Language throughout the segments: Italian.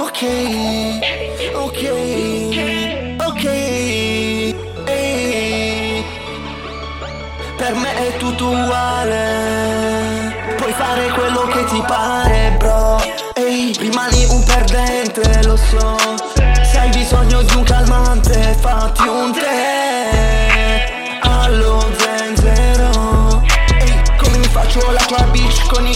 ok, ok, ok. Per me è tutto uguale. Puoi fare quello che ti pare, bro. Ehi, rimani un perdente, lo so. Se hai bisogno di un calmante, fatti un tè. Allo zenzero. Ehi, come mi faccio la tua bitch con i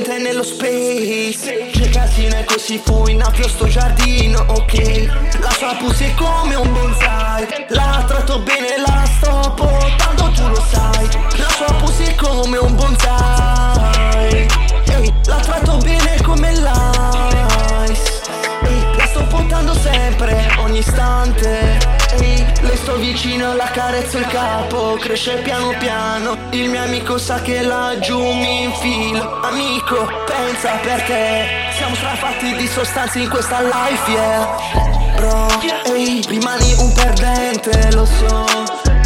Mente nello space. C'è casino e così fu in affio sto giardino, ok. La sua pussy è come un bonsai. La tratto bene, la sto portando, tu lo sai. La sua pussy è come un bonsai. Ehi, La tratto bene come l'ice. La sto portando sempre, ogni istante sto vicino, la carezzo il capo Cresce piano piano. Il mio amico sa che laggiù mi infilo. Amico, pensa per te. Siamo strafatti di sostanze in questa life, yeah. Bro, ehi, rimani un perdente, lo so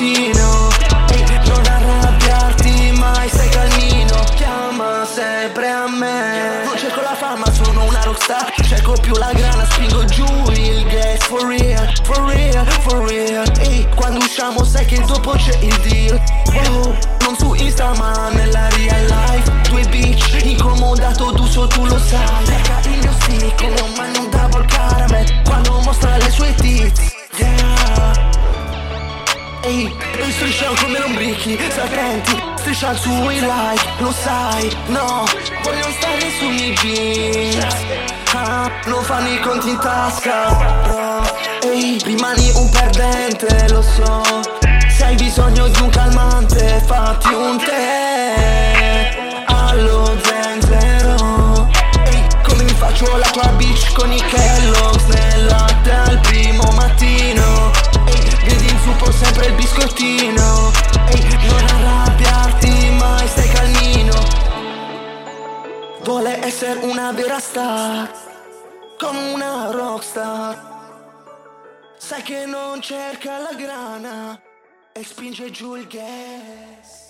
Ehi, non arrabbiarti mai, stai calmino Chiama sempre a me. Non cerco la fama, sono una rockstar. Cerco più la grana, spingo giù il gas. For real, for real, for real. Ehi, quando usciamo sai che dopo c'è il deal. Oh, non su Insta ma nella real life. Due bitch, lombrichi, serpenti Strisciamo sui like, lo sai, no Voglio stare sui miei jeans. Ah, Non fanno i conti in tasca, bro. Ehi, rimani un perdente, lo so. Se hai bisogno di un calmante, fatti un tè. Allo zenzero. Ehi, come mi faccio la tua bitch con i Kellogg's essere una vera star Come una rockstar. Sai che non cerca la grana E spinge giù il gas